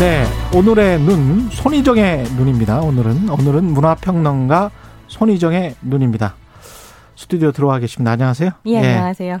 네, 오늘의 눈 손희정의 눈입니다. 오늘은 오늘은 문화평론가 손희정의 눈입니다. 스튜디오 들어와 계십니다. 안녕하세요. 예, 예. 안녕하세요.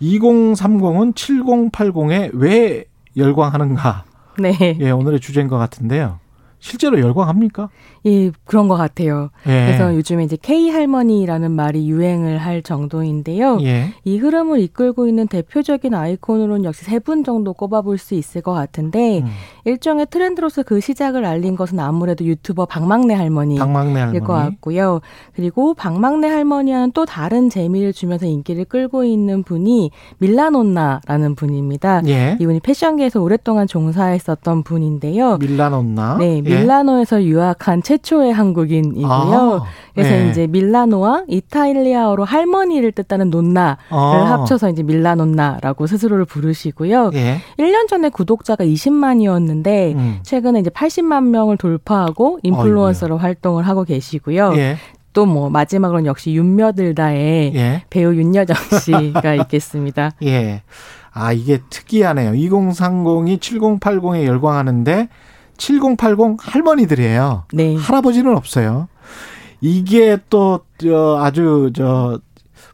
2030은 7080에 왜 열광하는가? 네. 예, 오늘의 주제인 것 같은데요. 실제로 열광합니까? 예, 그런 것 같아요. 예. 그래서 요즘에 이제 K 할머니라는 말이 유행을 할 정도인데요. 예. 이 흐름을 이끌고 있는 대표적인 아이콘으로는 역시 세 분 정도 꼽아볼 수 있을 것 같은데 음. 일종의 트렌드로서 그 시작을 알린 것은 아무래도 유튜버 박막내 할머니일 박막내 할머니. 것 같고요. 그리고 박막내 할머니와는 또 다른 재미를 주면서 인기를 끌고 있는 분이 밀라논나라는 분입니다. 예. 이분이 패션계에서 오랫동안 종사했었던 분인데요. 밀라논나. 네, 예. 밀라노에서 유학한 최초의 한국인이고요. 아, 그래서 네. 이제 밀라노와 이탈리아어로 할머니를 뜻하는 논나를 아. 합쳐서 이제 밀라논나라고 스스로를 부르시고요. 예. 1년 전에 구독자가 20만이었는데 음. 최근에 이제 80만 명을 돌파하고 인플루언서로 어이구야. 활동을 하고 계시고요. 예. 또뭐 마지막으로는 역시 윤며들다의 예. 배우 윤여정 씨가 있겠습니다. 예. 아, 이게 특이하네요. 2030이 7080에 열광하는데 7080 할머니들이에요. 네. 할아버지는 없어요. 이게 또, 저, 아주, 저,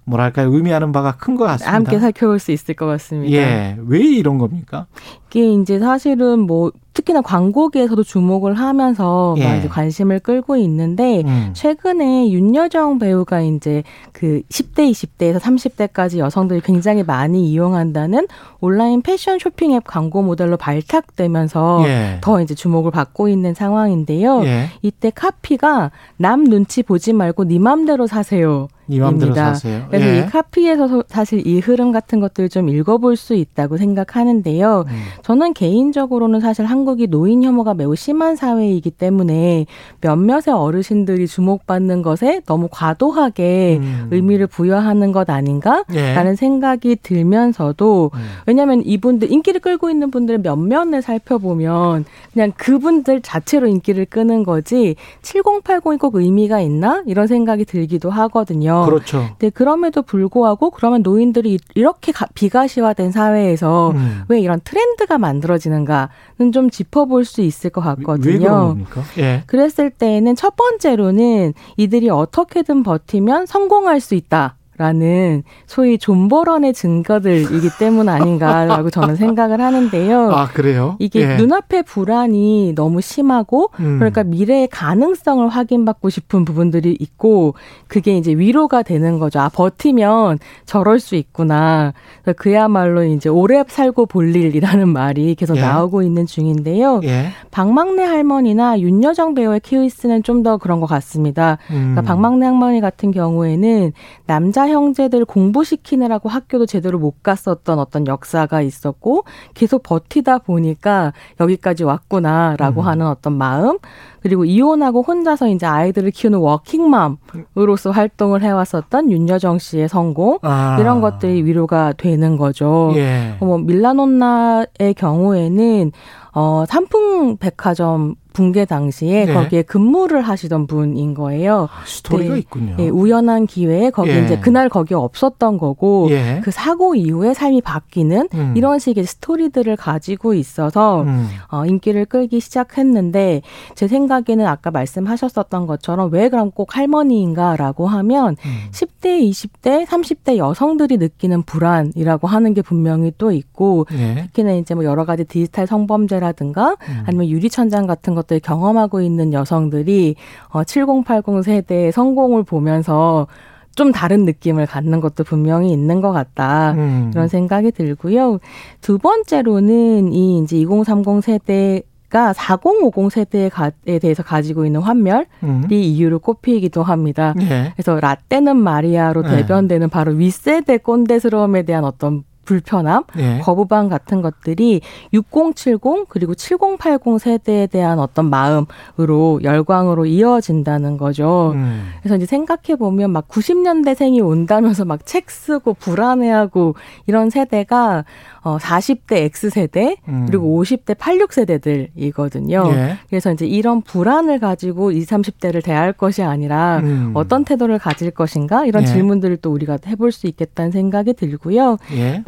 뭐랄까요, 의미하는 바가 큰 것 같습니다. 함께 살펴볼 수 있을 것 같습니다. 예. 왜 이런 겁니까? 이게 이제 사실은 뭐 특히나 광고계에서도 주목을 하면서 예. 이제 관심을 끌고 있는데 음. 최근에 윤여정 배우가 이제 그 10대, 20대에서 30대까지 여성들이 굉장히 많이 이용한다는 온라인 패션 쇼핑 앱 광고 모델로 발탁되면서 예. 더 이제 주목을 받고 있는 상황인데요. 예. 이때 카피가 남 눈치 보지 말고 네 맘대로 사세요. 입니다. 그래서 예. 이 카피에서 사실 이 흐름 같은 것들 좀 읽어볼 수 있다고 생각하는데요. 음. 저는 개인적으로는 사실 한국이 노인 혐오가 매우 심한 사회이기 때문에 몇몇의 어르신들이 주목받는 것에 너무 과도하게 음. 의미를 부여하는 것 아닌가라는 예. 생각이 들면서도 음. 왜냐하면 이분들 인기를 끌고 있는 분들 몇몇을 살펴보면 그냥 그분들 자체로 인기를 끄는 거지 7080이 꼭 의미가 있나 이런 생각이 들기도 하거든요. 그렇죠. 근데 그럼에도 불구하고 그러면 노인들이 이렇게 비가시화된 사회에서 음. 왜 이런 트렌드가 트렌드가 만들어지는가는 좀 짚어볼 수 있을 것 같거든요. 예. 그랬을 때에는 첫 번째로는 이들이 어떻게든 버티면 성공할 수 있다. 라는 소위 존버런의 증거들이기 때문 아닌가라고 저는 생각을 하는데요. 아, 그래요? 이게 예. 눈앞의 불안이 너무 심하고 음. 그러니까 미래의 가능성을 확인받고 싶은 부분들이 있고 그게 이제 위로가 되는 거죠. 아, 버티면 저럴 수 있구나. 그야말로 이제 오래 살고 볼 일이라는 말이 계속 예. 나오고 있는 중인데요. 예. 박막내 할머니나 윤여정 배우의 케이스는 좀 더 그런 것 같습니다. 그러니까 음. 그러니까 박막내 할머니 같은 경우에는 남자 형제들 공부시키느라고 학교도 제대로 못 갔었던 어떤 역사가 있었고 계속 버티다 보니까 여기까지 왔구나라고 음. 하는 어떤 마음 그리고 이혼하고 혼자서 이제 아이들을 키우는 워킹맘으로서 활동을 해왔었던 윤여정 씨의 성공 아. 이런 것들이 위로가 되는 거죠. 예. 뭐 밀라논나의 경우에는 어 삼풍 백화점 붕괴 당시에 네. 거기에 근무를 하시던 분인 거예요. 아, 스토리가 네. 있군요. 네, 우연한 기회에 거기 예. 이제 그날 거기 없었던 거고 예. 그 사고 이후에 삶이 바뀌는 음. 이런 식의 스토리들을 가지고 있어서 음. 어, 인기를 끌기 시작했는데 제 생각에는 아까 말씀하셨었던 것처럼 왜 그럼 꼭 할머니인가라고 하면 음. 10대, 20대, 30대 여성들이 느끼는 불안이라고 하는 게 분명히 또 있고 예. 특히나 이제 뭐 여러 가지 디지털 성범죄라든가 음. 아니면 유리천장 같은 것 것들 경험하고 있는 여성들이 어, 7080 세대의 성공을 보면서 좀 다른 느낌을 갖는 것도 분명히 있는 것 같다. 음. 그런 생각이 들고요. 두 번째로는 이 이제 2030 세대 가 4050 세대에 대해서 가지고 있는 환멸이 음. 이유로 꼽히기도 합니다. 예. 그래서 라떼는 마리아로 예. 대변되는 바로 윗세대 꼰대스러움에 대한 어떤 불편함, 예. 거부감 같은 것들이 6070 그리고 7080 세대에 대한 어떤 마음으로 열광으로 이어진다는 거죠. 음. 그래서 이제 생각해 보면 막 90년대생이 온다면서 막 책 쓰고 불안해하고 이런 세대가 어 40대 X세대 음. 그리고 50대 86 세대들이거든요. 예. 그래서 이제 이런 불안을 가지고 20, 30대를 대할 것이 아니라 음. 어떤 태도를 가질 것인가 이런 예. 질문들을 또 우리가 해볼 수 있겠다는 생각이 들고요.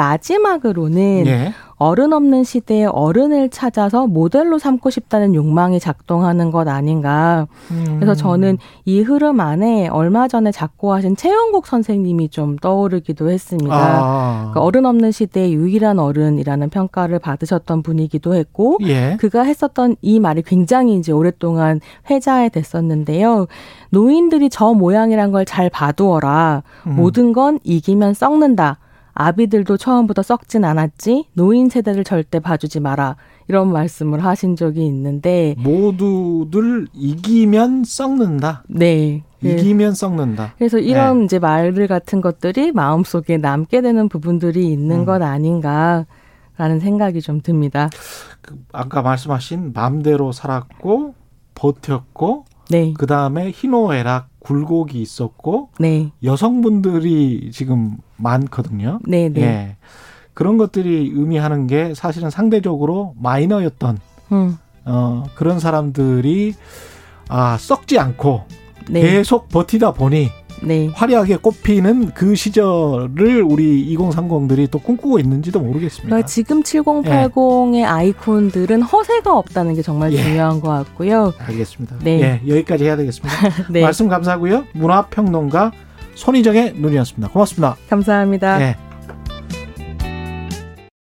예. 마지막으로는 예. 어른 없는 시대에 어른을 찾아서 모델로 삼고 싶다는 욕망이 작동하는 것 아닌가. 음. 그래서 저는 이 흐름 안에 얼마 전에 작고하신 최영국 선생님이 좀 떠오르기도 했습니다. 아. 그러니까 어른 없는 시대의 유일한 어른이라는 평가를 받으셨던 분이기도 했고, 예. 그가 했었던 이 말이 굉장히 이제 오랫동안 회자에 됐었는데요. 노인들이 저 모양이란 걸 잘 봐두어라. 음. 모든 건 이기면 썩는다. 아비들도 처음부터 썩진 않았지 노인 세대를 절대 봐주지 마라 이런 말씀을 하신 적이 있는데 모두들 이기면 썩는다. 네. 이기면 썩는다. 그래서 이런 네. 이제 말들 같은 것들이 마음속에 남게 되는 부분들이 있는 음. 것 아닌가라는 생각이 좀 듭니다. 그 아까 말씀하신 마음대로 살았고 버텼고 네. 그 다음에 희노애락 굴곡이 있었고 네. 여성분들이 지금 많거든요. 네, 네. 예. 그런 것들이 의미하는 게 사실은 상대적으로 마이너였던 음. 어, 그런 사람들이 아 썩지 않고 네. 계속 버티다 보니 네. 화려하게 꼽히는 그 시절을 우리 2030들이 또 꿈꾸고 있는지도 모르겠습니다. 그러니까 지금 7080의 예. 아이콘들은 허세가 없다는 게 정말 예. 중요한 것 같고요. 알겠습니다. 네. 예, 여기까지 해야 되겠습니다. 네. 말씀 감사하고요. 문화평론가 손희정의 눈이었습니다. 고맙습니다. 감사합니다. 예.